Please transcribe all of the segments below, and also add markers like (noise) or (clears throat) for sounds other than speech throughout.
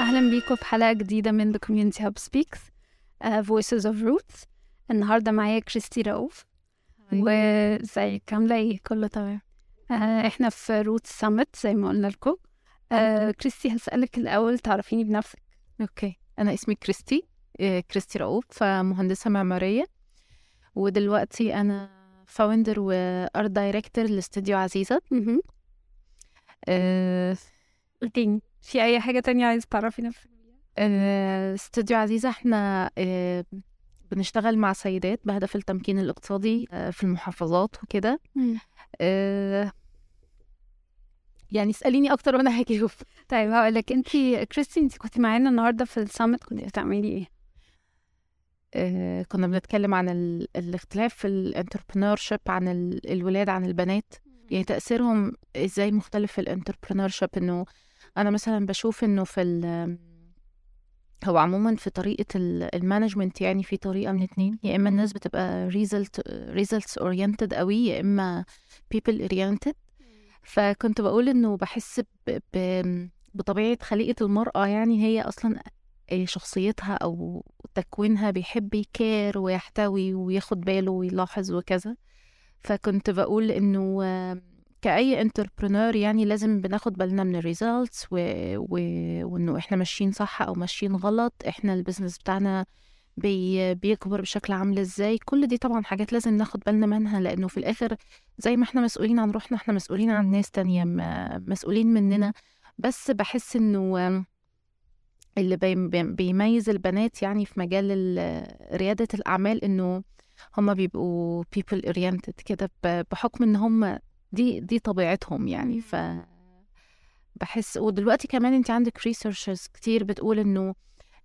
أهلا بيكم في حلقة جديدة من The Community Hub Speaks uh, Voices of Roots. النهاردة معايا كريستي رؤوف. وازيك؟ عاملة إيه؟ كله تمام. uh, إحنا في Roots Summit زي ما قلنا لكم. uh, كريستي هسألك الأول تعرفيني بنفسك؟ okay. أنا اسمي كريستي إيه، كريستي رؤوف مهندسة معمارية. ودلوقتي أنا founder و art director لاستوديو عزيزة. آه، قلتيني في أي حاجة تانية عايز تعرفي نفسك آه، استوديو عزيزة إحنا آه، بنشتغل مع سيدات بهدف التمكين الاقتصادي آه، في المحافظات وكده. آه، يعني اسأليني أكتر وأنا هجاوب طيب هقولك انتي كريستي انتي كنتي معانا النهاردة في ال summit كنتي بتعملي إيه؟ آه، كنا بنتكلم عن ال... الاختلاف في ال entrepreneurship عن ال... الولاد عن البنات. يعني تأثيرهم إزاي مختلف في ال entrepreneurship إنه أنا مثلا بشوف إنه في ال... هو عموما في طريقة ال- ال management يعني في طريقة من اتنين. يا إما الناس بتبقى result results oriented قوي يا إما people oriented. فكنت بقول إنه بحس ب... ب... بطبيعة خليقة المرأة يعني هي أصلا شخصيتها أو تكوينها بيحب ي care ويحتوي وياخد باله ويلاحظ وكذا. فكنت بقول إنه كأي entrepreneur يعني لازم بناخد بالنا من ال results و... و... وإنه إحنا ماشيين صح أو ماشيين غلط إحنا ال business بتاعنا بي... بيكبر بشكل عامل إزاي. كل دي طبعا حاجات لازم ناخد بالنا منها لأنه في الآخر زي ما إحنا مسؤولين عن روحنا إحنا مسؤولين عن ناس تانية مسؤولين مننا. بس بحس إنه اللي بي- بي- بيميز البنات يعني في مجال ال- ريادة الأعمال إنه هما بيبقوا people oriented كده بحكم إن هما دي دي طبيعتهم يعني ف بحس ودلوقتي كمان انت عندك researchers كتير بتقول إنه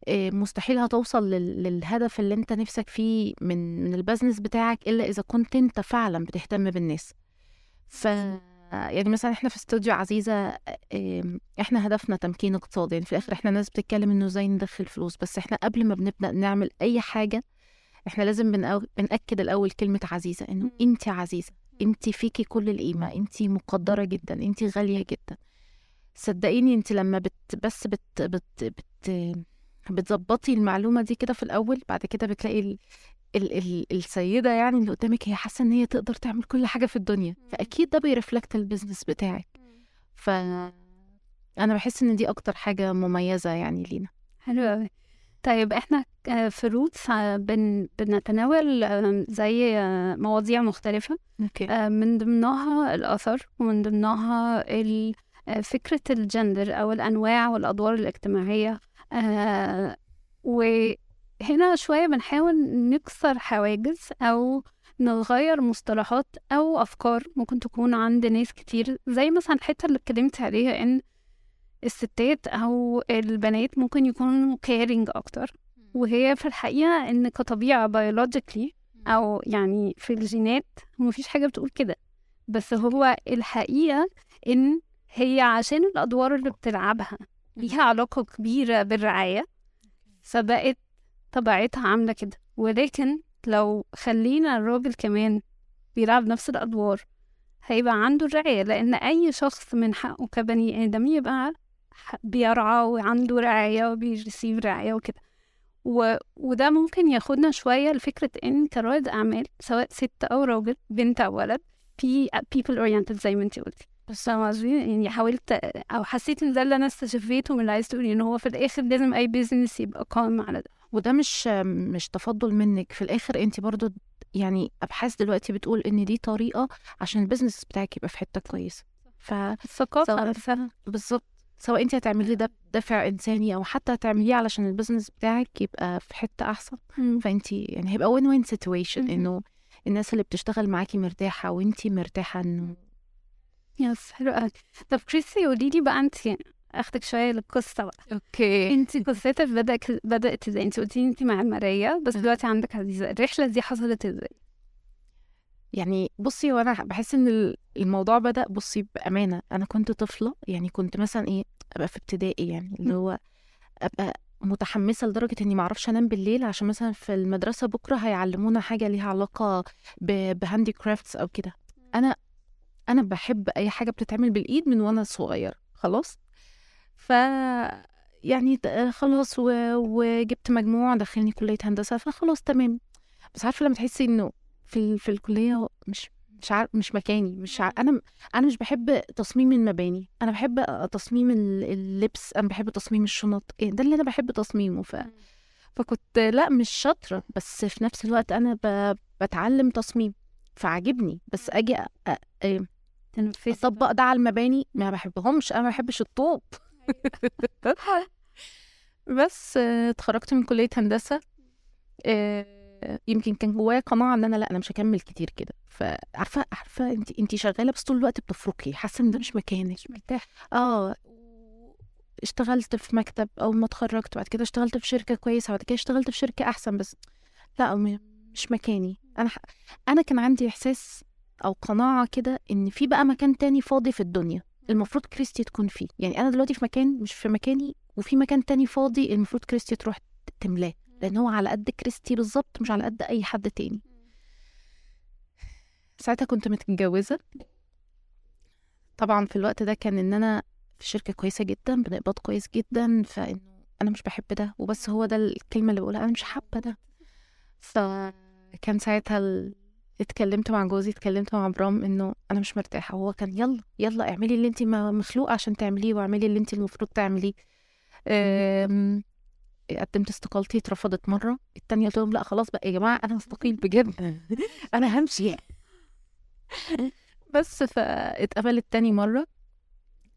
إيه، مستحيل هتوصل لل- للهدف اللي أنت نفسك فيه من من البزنس بتاعك إلا إذا كنت أنت فعلا بتهتم بالناس. ف يعني مثلا إحنا في استوديو عزيزة إيه، إحنا هدفنا تمكين اقتصادي يعني في الآخر إحنا ناس بتتكلم إنه إزاي ندخل فلوس بس إحنا قبل ما بنبدأ نعمل أي حاجة إحنا لازم بنأو... بنأكد الأول كلمة عزيزة إنه مم. انت عزيزة انت فيكي كل القيمة انت مقدرة جدا انت غالية جدا. صدقيني انت لما بت بس بت بت بت بتظبطي المعلومة دي كده في الأول بعد كده بتلاقي ال... ال... ال... السيدة يعني اللي قدامك هي حاسة إن هي تقدر تعمل كل حاجة في الدنيا. فأكيد ده بي reflect ال business بتاعك. ف أنا بحس إن دي أكتر حاجة مميزة يعني لينا. حلو أوي. طيب إحنا آه، في روتس آه، بن بنتناول زي آه، مواضيع مختلفة آه، من ضمنها الأثر ومن ضمنها فكرة الجندر أو الأنواع والأدوار الاجتماعية وهنا شوية بنحاول نكسر حواجز أو نغير مصطلحات أو أفكار ممكن تكون عند ناس كتير زي مثلا الحتة اللي اتكلمت عليها إن الستات أو البنات ممكن يكونوا caring أكتر. وهي في الحقيقة إن كطبيعة biologically أو يعني في الجينات مفيش حاجة بتقول كده. بس هو الحقيقة إن هي عشان الأدوار اللي بتلعبها ليها علاقة كبيرة بالرعاية فبقت طبيعتها عاملة كده. ولكن لو خلينا الراجل كمان بيلعب نفس الأدوار هيبقى عنده الرعاية. لأن أي شخص من حقه كبني آدم يبقى بيرعى وعنده رعاية وبيرسيف رعاية وكده. و... وده ممكن ياخدنا شوية لفكرة إن كرائد أعمال سواء ست أو راجل بنت أو ولد في people oriented زي ما انتي قلتي. بس فاهمة قصدي؟ يعني حاولت أو حسيت إن ده اللي أنا استشفيته من اللي عايز تقولي إن هو في الآخر لازم أي بيزنس يبقى قائم على ده. وده مش مش تفضل منك. في الآخر انت برضو يعني أبحاث دلوقتي بتقول إن دي طريقة عشان ال business بتاعك يبقى في حتة كويسة. الثقافة سواء- نفسها. فبالظبط سواء انت هتعمليه ده بدافع انساني أو حتى هتعمليه علشان ال business بتاعك يبقى في حتة أحسن. فانت يعني هيبقى win-win situation. إنه الناس اللي بتشتغل معاكي مرتاحة وانت مرتاحة إنه yes حلو قوي. طب كريستي قولي لي بقى انت اخدك شوية للقصة بقى. okay. انت قصتك بدأت بدأت إزاي؟ انت قلتي انت معماريه بس دلوقتي عندك عزيزه الرحلة دي حصلت إزاي؟ يعني بصي وأنا بحس إن ال- الموضوع بدأ بصي بأمانة. أنا كنت طفلة يعني كنت مثلا إيه أبقى في ابتدائي يعني اللي هو أبقى متحمسة لدرجة إني معرفش أنام بالليل عشان مثلا في المدرسة بكرة هيعلمونا حاجة ليها علاقة بهاندي كرافتس أو كده. أنا أنا بحب أي حاجة بتتعمل بالإيد من وأنا صغير خلاص. ف يعني خلاص و... وجبت مجموع دخلني كلية هندسة فخلاص تمام. بس عارفة لما تحسي إنه في. في الكلية مش مش عارف مش مكاني مش عارف أنا أنا مش بحب تصميم المباني أنا بحب تصميم ال- اللبس أنا بحب تصميم الشنط إيه ده اللي أنا بحب تصميمه ف... فكنت لأ مش شاطرة بس في نفس الوقت أنا ب... بتعلم تصميم فعجبني بس أجي أ... أ... إيه، أطبق ده على المباني ما بحبهمش أنا ما بحبش الطوب. (laughs) بس آه، اتخرجت من كلية هندسة آه، يمكن كان جوايا قناعة إن أنا لأ أنا مش هكمل كتير كده. فعارفة عارفة أنت أنت شغالة بس طول الوقت بتفركي حاسة إن ده مش مكانك. مش مرتاح آه. اشتغلت في مكتب أول ما اتخرجت بعد كده اشتغلت في شركة كويسة بعد كده اشتغلت في شركة أحسن بس لأ مش مكاني. أنا ح... أنا كان عندي إحساس أو قناعة كده إن في بقى مكان تاني فاضي في الدنيا المفروض كريستي تكون فيه. يعني أنا دلوقتي في مكان مش في مكاني وفي مكان تاني فاضي المفروض كريستي تروح تملاه. لأن هو على قد كريستي بالظبط مش على قد أي حد تاني. ساعتها كنت متجوزة. طبعا في الوقت ده كان إن أنا في شركة كويسة جدا بنقبض كويس جدا فإنه أنا مش بحب ده وبس هو ده الكلمة اللي بقولها أنا مش حابة ده. فكان ساعتها ال... اتكلمت مع جوزي اتكلمت مع برام إنه أنا مش مرتاحة. وهو كان يلا يلا اعملي اللي انت مخلوقه عشان تعمليه واعملي اللي انت المفروض تعمليه. قدمت استقالتي اترفضت مرة. التانية قلت لهم لا خلاص بقى يا جماعة أنا هستقيل بجد. (laughs) أنا همشي بس فاتقبلت تاني مرة.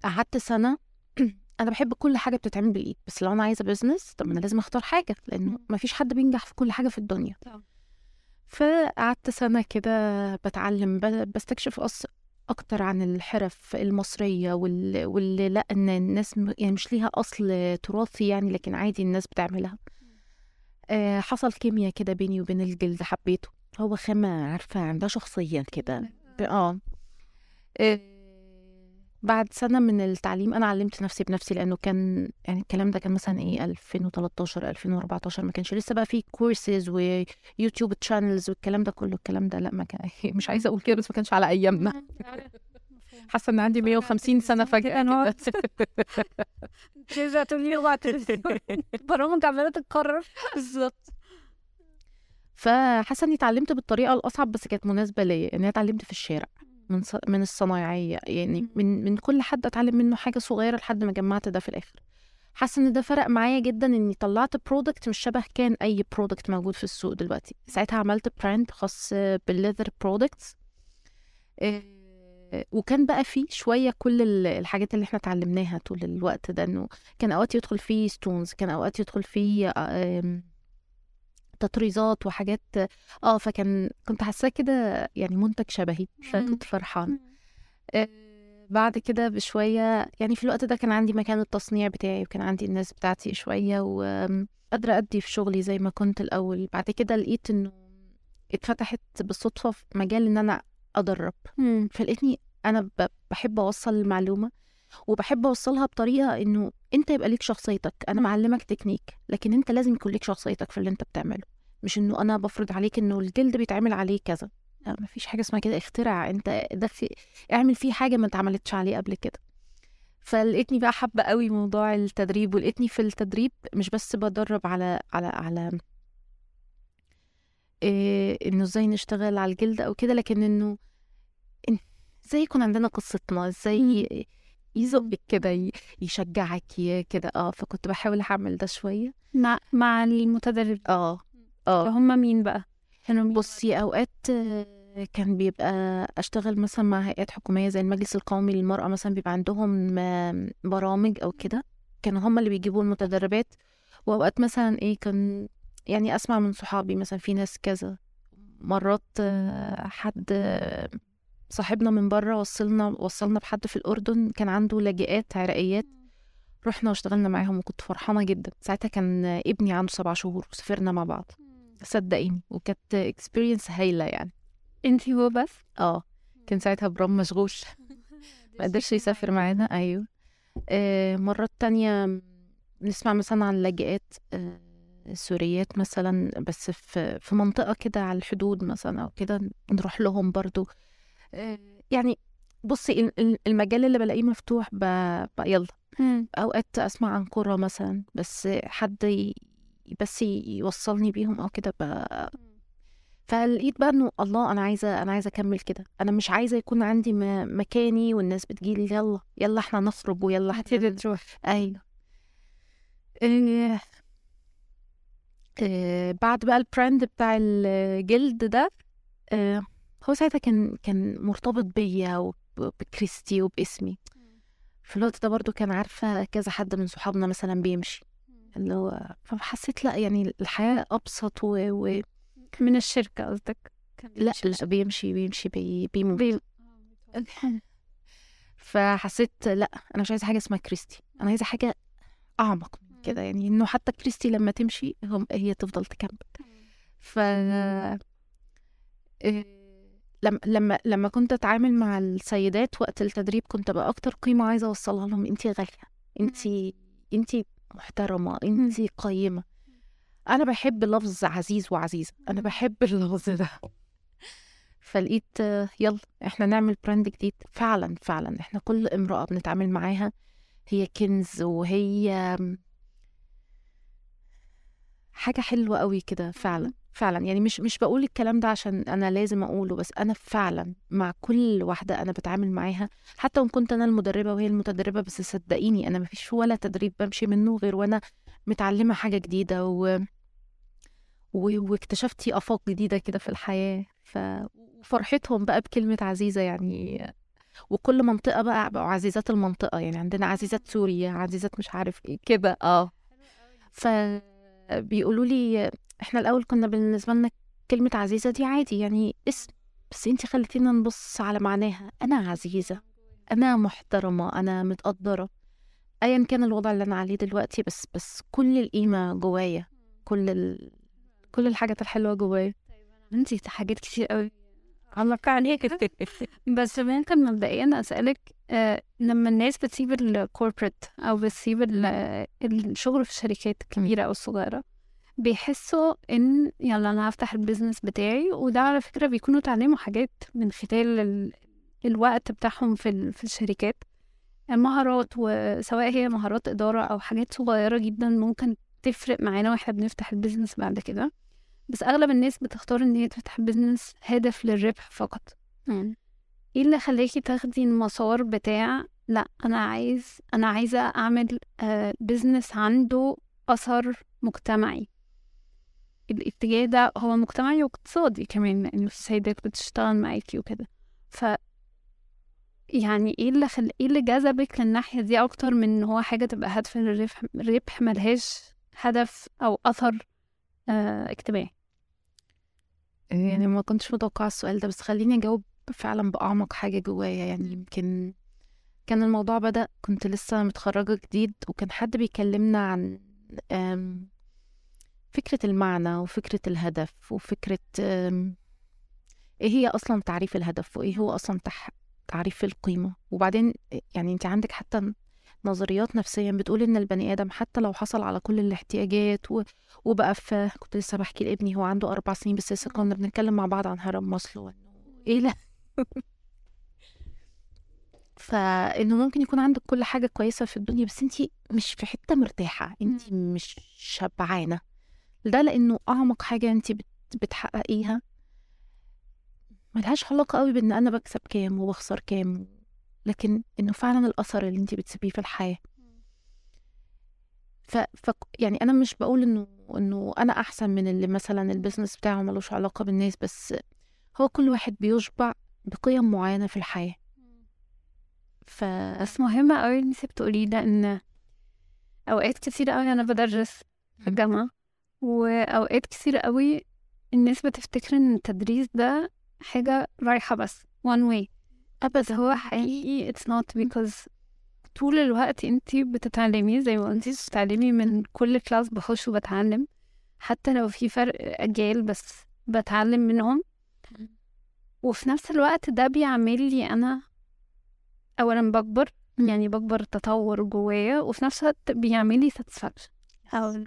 قعدت سنة. (clears throat) أنا بحب كل حاجة بتتعمل بالإيد. بس لو أنا عايزة بزنس طب أنا لازم أختار حاجة لأنه. ما فيش حد بينجح في كل حاجة في الدنيا. فقعدت سنة كده بتعلم بستكشف أكتر عن الحرف المصرية وال... واللي لأ إن الناس م- يعني مش ليها أصل تراثي يعني لكن عادي الناس بتعملها. آه حصل كيمياء كده بيني وبين الجلد حبيته. هو خامة عارفة عندها شخصية كده. ب- آه. آه، بعد سنة من التعليم أنا علمت نفسي بنفسي لأنه كان يعني الكلام ده كان مثلا إيه 2013 2014 ما كانش لسه بقى فيه courses و YouTube channels والكلام ده كله. الكلام ده لا ما كان (laughs) مش عايزة أقول كده بس ما كانش على أيامنا. حاسة إن عندي 150 سنة فجأة أنا كده. (laughs) تقولي اوعى تلفزيون برامج عمالة تتكرر. بالظبط. فحاسة إني اتعلمت بالطريقة الأصعب بس كانت مناسبة ليا إن أنا اتعلمت في الشارع. من. من الصنايعية يعني مم. من من كل حد أتعلم منه حاجة صغيرة لحد ما جمعت ده في الآخر حاسة إن ده فرق معايا جدا إني طلعت product مش شبه كان أي product موجود في السوق دلوقتي ساعتها عملت brand خاص بال leather products وكان بقى فيه شوية كل ال- الحاجات اللي إحنا اتعلمناها طول الوقت ده إنه كان أوقات يدخل فيه ستونز كان أوقات يدخل فيه آم، تطريزات وحاجات آه فكان كنت حاساه كده يعني منتج شبهي فكنت فرحانه آه، بعد كده بشوية يعني في الوقت ده كان عندي مكان التصنيع بتاعي وكان عندي الناس بتاعتي شوية وقادرة أدي في شغلي زي ما كنت الأول. بعد كده لقيت إنه اتفتحت بالصدفة في مجال إن أنا أدرب. فلقيتني أنا بحب أوصل المعلومة وبحب أوصلها بطريقة إنه أنت يبقى ليك شخصيتك أنا معلمك تكنيك لكن أنت لازم يكون ليك شخصيتك في اللي أنت بتعمله. مش إنه أنا بفرض عليك إنه الجلد بيتعمل عليه كذا. لا مفيش حاجة اسمها كده اخترع. أنت ده في اعمل فيه حاجة ما اتعملتش عليه قبل كده. فلقيتني بقى حابة قوي موضوع التدريب ولقيتني في التدريب مش بس بدرب على على على إيه إنه إزاي نشتغل على الجلد أو كده لكن إنه إزاي يكون عندنا قصتنا؟ إزاي يزقك كده يشجعك كده. آه فكنت بحاول أعمل ده شوية. مع مع المتدرب. آه. آه. هم مين بقى؟ كانوا مين؟ بصي أوقات آه، كان بيبقى أشتغل مثلا مع هيئات حكومية زي المجلس القومي للمرأة مثلا بيبقى عندهم برامج أو كده. كانوا هم اللي بيجيبوا المتدربات. وأوقات مثلا إيه كان يعني أسمع من صحابي مثلا في ناس كذا. مرات آه، حد آه، صاحبنا من بره وصلنا وصلنا بحد في الأردن كان عنده لاجئات عراقيات. رحنا واشتغلنا معاهم وكنت فرحانة جدا. ساعتها كان ابني عنده سبع شهور وسافرنا مع بعض. صدقيني وكانت اكسبيرينس هايلة يعني. انت هو بس؟ آه. كان ساعتها برام مشغول. (laughs) ما قدرش يسافر معانا. أيوه. آه مرات تانية نسمع مثلا عن لاجئات آه سوريات مثلا بس في في منطقة كده على الحدود مثلا أو كده نروح لهم برضو. آه يعني بصي ال- ال- المجال اللي بلاقيه مفتوح ب... ب... يلا. أوقات أسمع عن كرة مثلا بس حد. بس يوصلني بيهم أو كده ب... فلقيت بقى إنه الله أنا عايزة أنا عايزة أكمل كده. أنا مش عايزة يكون عندي. مكاني والناس بتجيلي يلا يلا إحنا نخرج ويلا إحنا تروح. أيوه. إيه إيه بعد بقى البراند بتاع الجلد ده إيه هو ساعتها كان كان مرتبط بيا وبكريستي وباسمي. في الوقت ده برضو كان عارفة كذا حد من صحابنا مثلا بيمشي. اللي هو فحسيت لأ يعني الحياة أبسط و... و... من الشركة قصدك؟ لأ بيمشي لأ بيمشي بيمشي بي... بيموت. بي... فحسيت لأ أنا مش عايزة حاجة اسمها كريستي. أنا عايزة حاجة أعمق من كده يعني إنه حتى كريستي لما تمشي هم هي تفضل تكمل. ف لما لما لما كنت أتعامل مع السيدات وقت التدريب كنت بقى أكتر قيمة عايزة أوصلها لهم. انت غالية. انت انت محترمة انت قيمة. أنا بحب لفظ عزيز وعزيزه أنا بحب (laughs) اللفظ ده. فلقيت يلا إحنا نعمل براند جديد. فعلا فعلا إحنا كل امرأة بنتعامل معاها. هي كنز وهي حاجة حلوة قوي كده فعلا. فعلا يعني مش مش بقول الكلام ده عشان أنا لازم أقوله بس أنا فعلا مع كل واحدة أنا بتعامل معاها حتى وإن كنت أنا المدربة وهي المتدربة بس صدقيني أنا مفيش ولا تدريب بمشي منه غير وأنا متعلمة حاجة جديدة و... و... واكتشفتي آفاق جديدة كده في الحياة. ف وفرحتهم بقى بكلمة عزيزة يعني وكل منطقة بقى بقوا عزيزات المنطقة يعني عندنا عزيزات سوريا عزيزات مش عارف إيه كده آه. فبيقولوا لي إحنا الأول كنا بالنسبة لنا كلمة عزيزة دي عادي يعني اسم بس انت خليتينا نبص على معناها. أنا عزيزة أنا محترمة أنا متقدرة. ايا كان الوضع اللي أنا عليه دلوقتي بس بس كل القيمة جوايا كل ال... كل الحاجات الحلوة جوايا. انتي حاجات كتير قوي علق عليك (laughs) بس ممكن مبدئيا أسألك آه لما الناس بتسيب الكوربريت أو بتسيب ال- الشغل في الشركات الكبيره أو الصغيره بيحسوا إن يلا أنا هفتح ال business بتاعي وده على فكرة بيكونوا اتعلموا حاجات من خلال ال... الوقت بتاعهم في ال... في الشركات. مهارات وسواء هي مهارات إدارة أو حاجات صغيرة جدا ممكن تفرق معانا وإحنا بنفتح ال business بعد كده. بس أغلب الناس بتختار إن هي تفتح business هدف للربح فقط. إيه اللي خلاكي تاخدي المسار بتاع لأ أنا عايز أنا عايزة أعمل آه business عنده أثر مجتمعي؟ الاتجاه ده هو مجتمعي واقتصادي كمان لأن السيدات بتشتغل معاكي وكده. ف يعني إيه اللي خل... إيه اللي جذبك للناحية دي أكتر من إن هو حاجة تبقى هدف للربح ربح ملهاش هدف أو أثر آه اجتماعي؟ يعني ما كنتش متوقعة السؤال ده بس خليني أجاوب فعلا بأعمق حاجة جوايا. يعني يمكن كان الموضوع بدأ كنت لسه متخرجة جديد وكان حد بيكلمنا عن فكرة المعنى وفكرة الهدف وفكرة إيه هي أصلا تعريف الهدف وإيه هو أصلا تح... تعريف القيمة؟ وبعدين يعني انت عندك حتى نظريات نفسيا بتقول إن البني آدم حتى لو حصل على كل الاحتياجات و... وبقى في كنت لسه بحكي لابني هو عنده أربع سنين بس لسه كنا بنتكلم مع بعض عن هرم ماسلو إنه إيه لا (laughs) فانه ممكن يكون عندك كل حاجة كويسة في الدنيا بس انت مش في حتة مرتاحة انت مش شبعانة. ده لأنه أعمق حاجة انت بت... بتحققيها. ملهاش علاقة قوي بإن أنا بكسب كام وبخسر كام لكن إنه فعلا الأثر اللي انت بتسيبيه في الحياة. ف... ف يعني أنا مش بقول إنه إنه أنا أحسن من اللي مثلا البيزنس بتاعه ملوش علاقة بالناس بس هو كل واحد بيشبع بقيم معينة في الحياة. ف بس مهمة قوي انت بتقوليه ده إن أوقات كتير قوي أنا بدرس في الجامعة. وأوقات كتير قوي الناس بتفتكر إن التدريس ده حاجة رايحة بس one way. ابدا. هو حقيقي it's not because طول الوقت انت بتتعلمي زي ما قلتي بتتعلمي من كل كلاس بخش وبتعلم. حتى لو في فرق أجيال بس بتعلم منهم. وفي نفس الوقت ده بيعمل لي أنا اولا بكبر يعني بكبر تطور جوايا وفي نفس الوقت بيعمل لي satisfaction.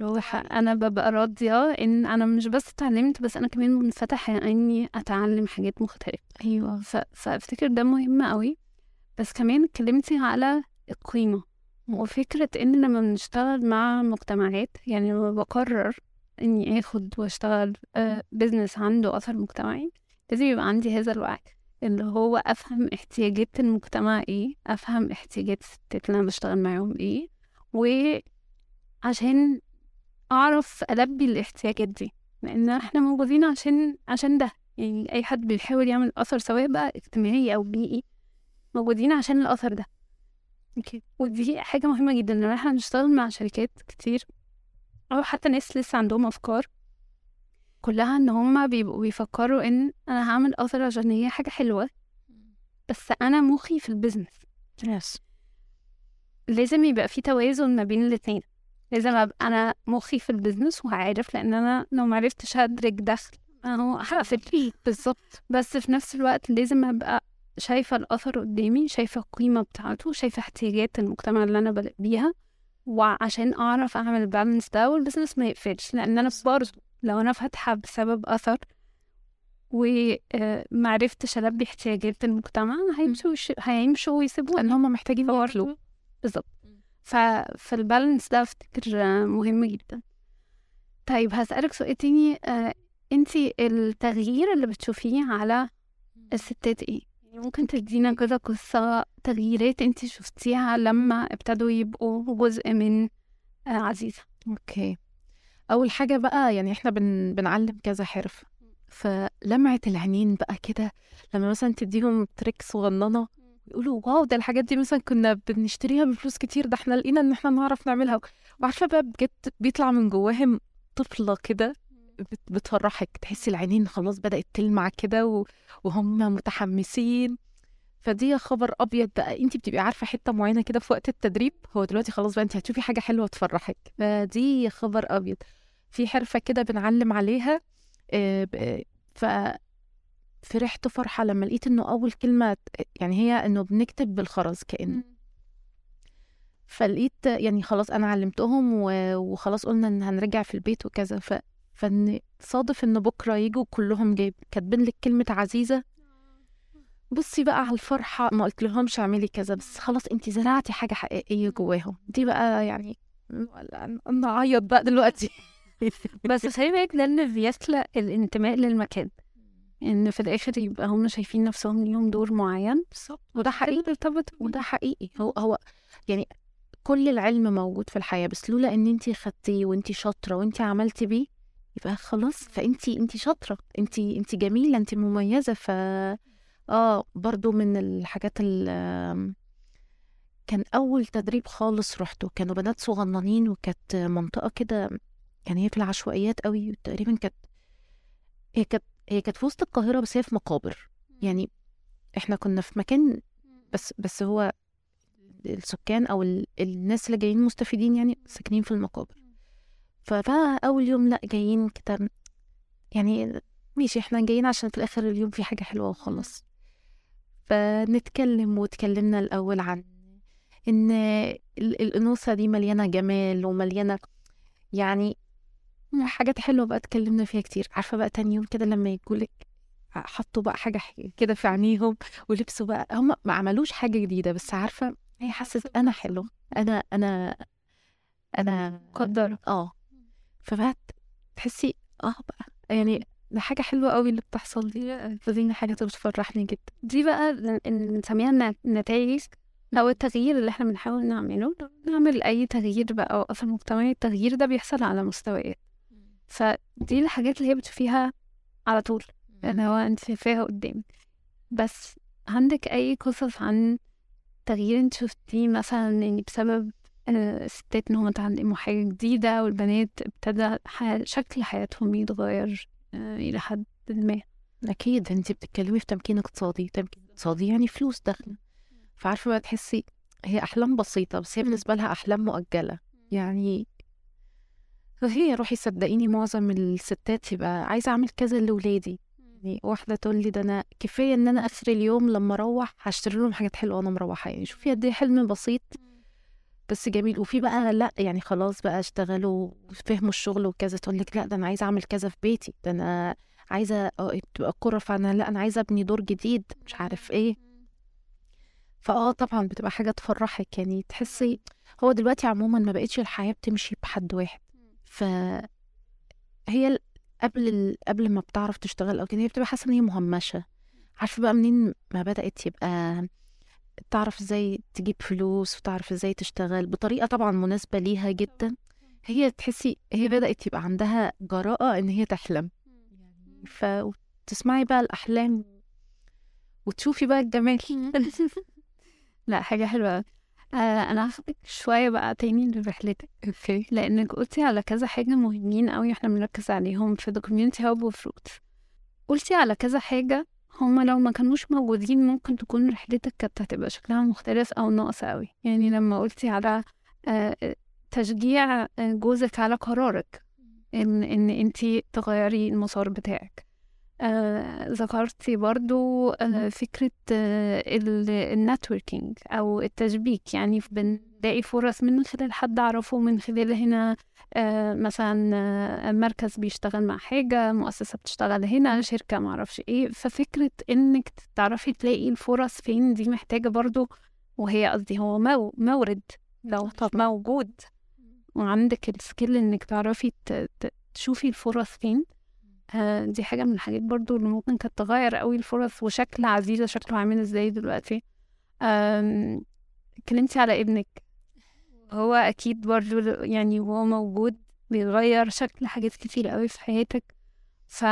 هو ح- أنا ببقى راضية إن أنا مش بس اتعلمت بس أنا كمان منفتحة إني أتعلم حاجات مختلفة. أيوه. ف... فأفتكر ده مهم قوي بس كمان اتكلمتي على القيمة. وفكرة إن لما بنشتغل مع مجتمعات يعني لما بقرر إني آخد وأشتغل بزنس عنده أثر مجتمعي لازم يبقى عندي هذا الوعي. اللي هو أفهم احتياجات المجتمع إيه أفهم احتياجات الستات اللي أنا بشتغل معاهم إيه وعشان أعرف ألبي الاحتياجات دي لأن إحنا موجودين عشان عشان ده. يعني أي حد بيحاول يعمل أثر سواء بقى اجتماعي أو بيئي موجودين عشان الأثر ده. أكيد. ودي حاجة مهمة جدا لما إحنا نشتغل مع شركات كتير أو حتى ناس لسه عندهم أفكار كلها إن هما بيبقوا بيفكروا إن أنا هعمل أثر عشان هي حاجة حلوة. بس أنا مخي في ال business لازم يبقى في توازن ما بين الاتنين. لازم أبقى أنا مخي في ال business وعارف لأن أنا لو معرفتش هدر دخل أهو هقفل. فيه بالظبط. بس في نفس الوقت لازم أبقى شايفة الأثر قدامي شايفة القيمة بتاعته شايفة احتياجات المجتمع اللي أنا بلاقي بيها وعشان أعرف أعمل ال balance ده وال business ما يقفلش. لأن أنا برضه لو أنا فاتحة بسبب أثر ومعرفتش ألبي احتياجات المجتمع هيمشوا هيمشوا ويسيبوها لأن هم محتاجين ياكلوا بالظبط. فال balance ده افتكر مهم جدا. طيب هسألك سؤال تاني آه، انتي التغيير اللي بتشوفيه على الستات إيه؟ يعني ممكن تدينا كده قصة تغييرات انتي شفتيها لما ابتدوا يبقوا جزء من آه، عزيزة؟ okay. أول حاجة بقى يعني إحنا بن... بنعلم كذا حرفه فلمعة العينين بقى كده لما مثلا تديهم trick صغننة يقولوا wow ده الحاجات دي مثلا كنا بنشتريها بفلوس كتير ده إحنا لقينا إن إحنا نعرف نعملها. وعارفة بقى بجد بيطلع من جواهم طفلة كده بت- بتفرحك تحسي العينين خلاص بدأت تلمع كده. وهم متحمسين. فدي خبر أبيض بقى انت بتبقي عارفة حتة معينة كده في وقت التدريب هو دلوقتي خلاص بقى انت هتشوفي حاجة حلوة تفرحك. فدي خبر أبيض. في حرفة كده بنعلم عليها آه، ف فرحت فرحة لما لقيت إنه أول كلمة ت- يعني هي إنه بنكتب بالخرز كأن فلقيت يعني خلاص أنا علمتهم وخلاص قلنا إن هنرجع في البيت وكذا. ف فإن صادف إن بكرة يجوا كلهم جايب كاتبين لك كلمة عزيزة. بصي بقى على الفرحة ما قلت لهمش اعملي كذا بس خلاص انت زرعتي حاجة حقيقية جواهم. دي بقى يعني أنا اعيط بقى دلوقتي. (laughs) بس خلي بالك ده اللي بيخلق الانتماء للمكان. إن في الآخر يبقى هم شايفين نفسهم ليهم دور معين. بالظبط وده حقيقي. ارتبط وده حقيقي. هو هو يعني كل العلم موجود في الحياة بس لولا إن انتي خدتيه وانتي شاطرة وانتي عملتي بيه يبقى خلاص. فانتي انتي شاطرة. انتي انتي جميلة. انتي مميزة. ف آه برضو من الحاجات ال كان أول تدريب خالص روحته كانوا بنات صغننين وكانت منطقة كده كان هي في العشوائيات قوي تقريبا كانت هي كانت هي كانت في وسط القاهرة بس هي في مقابر. يعني إحنا كنا في مكان بس بس هو السكان أو ال... الناس اللي جايين مستفيدين يعني ساكنين في المقابر. فبقى أول يوم لأ جايين كده يعني ماشي إحنا جايين عشان في الآخر اليوم في حاجة حلوة وخلاص. فنتكلم واتكلمنا الأول عن إن ال- الأنوثة دي مليانة جمال ومليانة يعني حاجات حلوة بقى اتكلمنا فيها كتير. عارفة بقى تاني يوم كده لما يقولك حطوا بقى حاجة ح- كده في عينيهم ولبسوا بقى هم ما عملوش حاجة جديدة بس عارفة هي حست أنا حلو أنا أنا أنا مقدرة. آه. فبقى تحسي آه بقى. يعني ده حاجة حلوة قوي اللي بتحصل دي. فدي حاجة بتفرحني جدا. دي بقى بنسميها النت- النتائج أو التغيير اللي إحنا بنحاول نعمله. نعمل أي تغيير بقى أو أثر مجتمعي التغيير ده بيحصل على مستويات. فدي الحاجات اللي هي بتشوفيها على طول اللي هو انت شايفاها قدامك. بس عندك أي قصص عن تغيير انت شفتيه مثلا يعني بسبب آه، الستات إن هم اتعلموا حاجة جديدة والبنات ابتدى شكل حياتهم يتغير آه، إلى حد ما؟ أكيد أنت بتتكلمي في تمكين اقتصادي تمكين اقتصادي يعني فلوس داخلة. فعارفة بقى تحسي هي أحلام بسيطة بس هي مم. بالنسبة لها أحلام مؤجلة. يعني هي روحي صدقيني معظم الستات يبقى عايزة أعمل كذا لولادي. يعني واحدة تقول لي ده أنا كفاية إن أنا آخر اليوم لما أروح هشتري لهم حاجات حلوة وأنا مروحة. يعني شوفي قد إيه حلم بسيط. بس جميل. وفي بقى لأ يعني خلاص بقى اشتغلوا وفهموا الشغل وكذا. تقول لك لأ ده أنا عايزة أعمل كذا في بيتي. ده أنا عايزة آه تبقى كرة فأنا لأ أنا عايزة أبني دور جديد. مش عارف إيه. فآه طبعا بتبقى حاجة تفرحك. يعني تحسي هو دلوقتي عموما ما بقتش الحياة بتمشي بحد واحد. ف هي ال- قبل ال... قبل ما بتعرف تشتغل أو كده هي بتبقى حاسة إن هي مهمشة. عارفة بقى منين ما بدأت يبقى تعرف إزاي تجيب فلوس وتعرف إزاي تشتغل بطريقة طبعا مناسبة ليها جدا. هي تحسي هي بدأت يبقى عندها جراءة إن هي تحلم. فتسمعي بقى الأحلام وتشوفي بقى الجمال. (laughs) لا حاجة حلوة أوي. آه أنا هاخدك شوية بقى تاني لرحلتك. أوكي. لأنك قلتي على كذا حاجة مهمين أوي إحنا بنركز عليهم في The Community Hub وفروت قلتي على كذا حاجة هما لو ما كانوش موجودين ممكن تكون رحلتك كانت هتبقى شكلها مختلف أو ناقصة أوي. يعني لما قلتي على آه تشجيع آه، جوزك على قرارك إن إن انتي تغيري المسار بتاعك. آه، ذكرتي برضو آه، فكرة ال networking أو التشبيك. يعني بنلاقي فرص من خلال حد أعرفه من خلال هنا آه، مثلا آه، مركز بيشتغل مع حاجة مؤسسة بتشتغل هنا شركة معرفش إيه. ففكرة إنك تعرفي تلاقي الفرص فين دي محتاجة برضو وهي قصدي هو مو مورد. لو طبعا. موجود وعندك ال skill إنك تعرفي تشوفي الفرص فين آه، دي حاجة من الحاجات برضو اللي ممكن كانت تغير قوي الفرص وشكل عزيزة شكله عامل إزاي دلوقتي. اتكلمتي على ابنك. هو أكيد برضو يعني وهو موجود بيغير شكل حاجات كتير قوي في حياتك. ف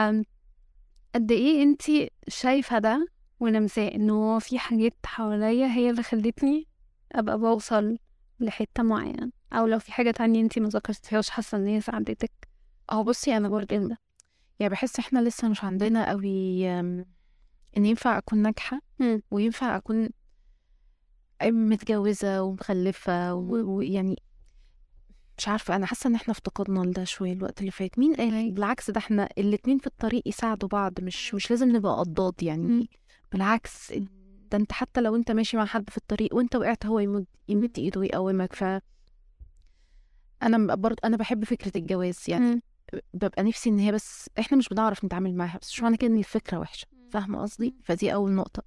قد إيه انتي شايفة ده ولمساه انه هو في حاجات حواليا هي اللي خلتني أبقى بوصل لحتة معينة؟ أو لو في حاجة تانية انتي ما ذكرتيهاش حاسة ان هي ساعدتك؟ آه بصي أنا برضه يعني بحس إحنا لسه مش عندنا قوي أم، إن ينفع أكون ناجحة مم. وينفع أكون متجوزة ومخلفة ويعني مش عارفة أنا حاسة إن إحنا افتقدنا لده شوية الوقت اللي فات مين قال أيوة. بالعكس ده إحنا الاتنين في الطريق يساعدوا بعض مش مش لازم نبقى قضاد مم. يعني بالعكس ده أنت حتى لو أنت ماشي مع حد في الطريق وأنت وقعت هو يمد يمد إيده ويقومك ف أنا برضه أنا بحب فكرة الجواز يعني. ببقى نفسي إن هي بس إحنا مش بنعرف نتعامل معاها بس مش معنى كده إن الفكرة وحشة؟ فاهمة قصدي؟ فدي أول نقطة.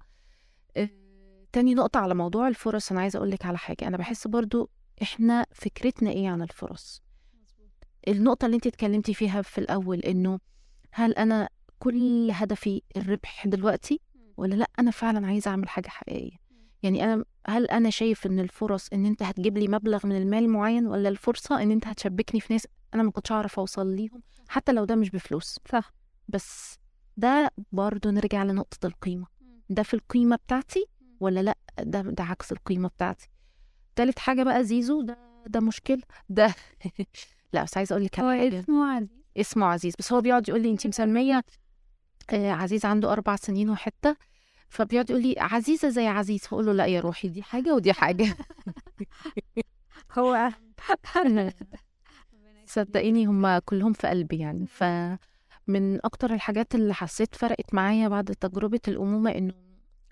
آه، تاني نقطة على موضوع الفرص أنا عايزة أقول لك على حاجة. أنا بحس برضو إحنا فكرتنا إيه عن الفرص؟ النقطة اللي أنت اتكلمتي فيها في الأول إنه هل أنا كل هدفي الربح دلوقتي ولا لأ أنا فعلا عايزة أعمل حاجة حقيقية؟ يعني أنا هل أنا شايف إن الفرص إن أنت هتجيب لي مبلغ من المال معين ولا الفرصة إن أنت هتشبكني في ناس أنا ما كنتش أعرف أوصل ليهم حتى لو ده مش بفلوس. صح. بس ده برضو نرجع لنقطة القيمة. ده في القيمة بتاعتي ولا لأ؟ ده ده عكس القيمة بتاعتي. تالت حاجة بقى زيزو ده ده مشكلة. ده (laughs) لأ بس عايزة أقول لك هو اسمه عزيز. اسمه عزيز. بس هو بيقعد يقول لي انت مسمية آه، عزيز عنده أربع سنين وحتة. فبيقعد يقول لي عزيزة زي عزيز. فأقول له لأ يا روحي دي حاجة ودي حاجة. (laughs) هو (laughs) صدقيني هم كلهم في قلبي يعني. فمن أكتر الحاجات اللي حسيت فرقت معايا بعد تجربة الأمومة إنه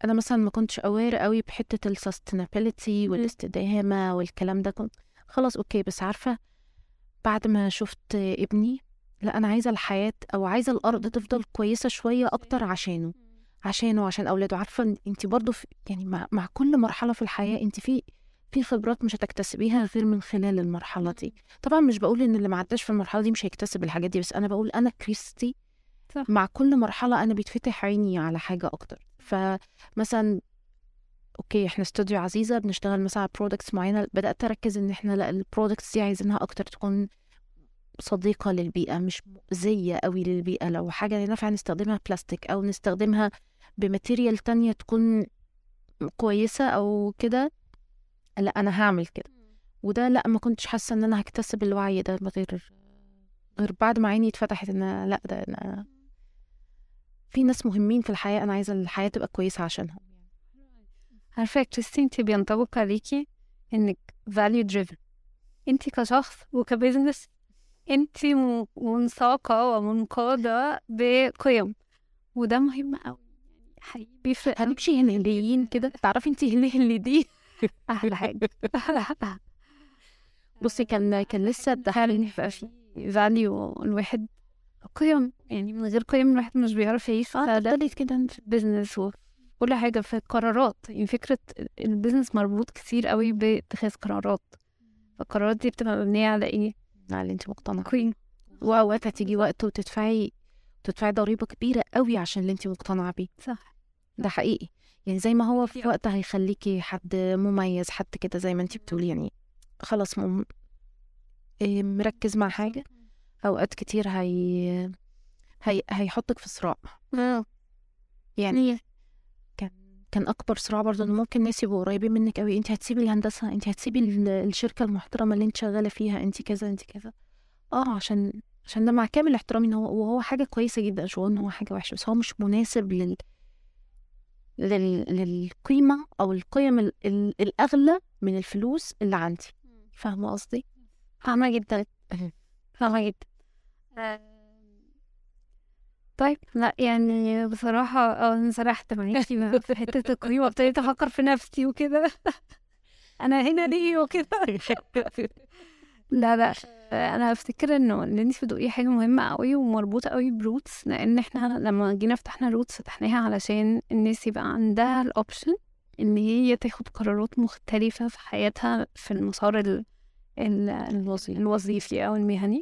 أنا مثلا ما كنتش aware قوي بحتة ال sustainability والاستدامة والكلام ده كنت خلاص أوكي بس عارفة بعد ما شفت ابني لا أنا عايزة الحياة أو عايزة الأرض تفضل كويسة شوية أكتر عشانه عشانه وعشان أولاده. عارفة انت برضو في يعني مع, مع كل مرحلة في الحياة انت في في خبرات مش هتكتسبيها غير من خلال المرحلة دي. طبعا مش بقول إن اللي ما عداش في المرحلة دي مش هيكتسب الحاجات دي بس أنا بقول أنا كريستي صح. مع كل مرحلة أنا بيتفتح عيني على حاجة أكتر. فمثلا okay إحنا استوديو عزيزة بنشتغل مثلا على products معينة بدأت أركز إن إحنا لا ال products دي عايزينها أكتر تكون صديقة للبيئة مش مؤذية قوي للبيئة. لو حاجة ينفع نستخدمها بلاستيك أو نستخدمها ب material تانية تكون كويسة أو كده لا أنا هعمل كده. وده لا ما كنتش حاسة إن أنا هكتسب الوعي ده غير غير بعد ما عيني اتفتحت إن أنا لا ده أنا في ناس مهمين في الحياة أنا عايزة الحياة تبقى كويسة عشانهم. عارفة يا كريستي انت بينطبق عليكي إنك value driven. أنت كشخص وكبزنس أنت م- منساقة ومنقادة بقيم. وده مهم قوي حقيقي بيفرق أوي. هنمشي هلهليين كده تعرفي أنت هلهلي دي؟ أحلى حاجة. (laughs) بصي كان كان لسه يبقى في value الواحد قيم يعني من غير قيم الواحد مش بيعرف يعيش. فده كده في ال business وفي كل حاجة في القرارات يعني فكرة ال business مربوط كتير قوي باتخاذ قرارات. فالقرارات دي بتبقى مبنية على إيه؟ على اللي أنت مقتنعة. كوين واوقات هتيجي وقت وتدفعي تدفعي ضريبة كبيرة قوي عشان اللي أنت مقتنعة بيه. صح. ده حقيقي. يعني زي ما هو في وقت هيخليكي حد مميز حد كده زي ما انت بتقولي يعني خلاص مم... إيه، مركز مع حاجة. أوقات كتير هي... هي... هيحطك في صراع. يعني كان كان أكبر صراع برضه إن ممكن ناس يبقوا قريبين منك قوي انت هتسيبي الهندسة انت هتسيبي ال- الشركة المحترمة اللي انت شغالة فيها انت كذا انت كذا. آه عشان عشان ده مع كامل احترامي إن هو وهو حاجة كويسة جدا مش بقول إن هو حاجة وحشة بس هو مش مناسب لل لل... للقيمة أو القيم ال... ال... الأغلى من الفلوس اللي عندي. فاهمة قصدي؟ فاهمة جدا. (laughs) فاهمة جدا. طيب لا يعني بصراحة آه سرحت معاكي في حتة القيمة. وابتديت أفكر في نفسي وكده. (laughs) أنا هنا ليه وكده. (laughs) لا لا أنا أفتكر إنه اللي انت بتقولي حاجة مهمة قوي ومربوطة قوي بروتس لأن إحنا لما جينا فتحنا روتس فتحناها علشان الناس يبقى عندها ال option إن هي تاخد قرارات مختلفة في حياتها في المسار ال ال- الوظيفه الوظيفي أو المهني.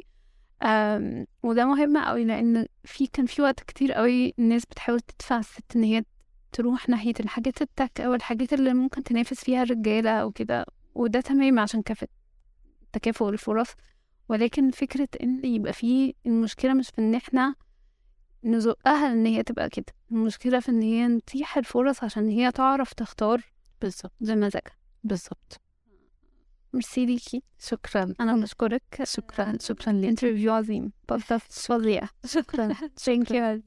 أم، وده مهم قوي لأن في كان في وقت كتير قوي الناس بتحاول تدفع الست إن هي تروح ناحية الحاجات التك أو الحاجات اللي ممكن تنافس فيها الرجالة أو كده وده تمام عشان كافة تكافؤ الفرص ولكن فكرة إن يبقى في المشكلة مش في إن إحنا نزقها إن هي تبقى كده المشكلة في إن هي نتيح الفرص عشان هي تعرف تختار بالظبط. بمزاجها بالظبط. ميرسي ليكي. شكرا. أنا بشكرك. شكرا شكرا لك interview عظيم. بودكاست فظيع. شكرا. (laughs) thank you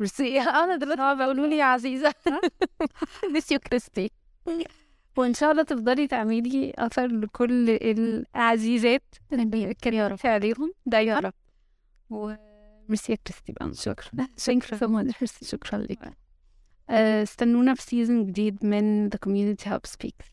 merci. أنا دلوقتي بيقولوا لي يا عزيزة. miss you كريستي وإن شاء الله تفضلي تعملي أثر لكل العزيزات اللي اتكلمتي عليهم. ده يا رب. وميرسي يا كريستي بقى. شكرا. much شكرا. لك استنونا في season جديد من The Community Hub Speaks.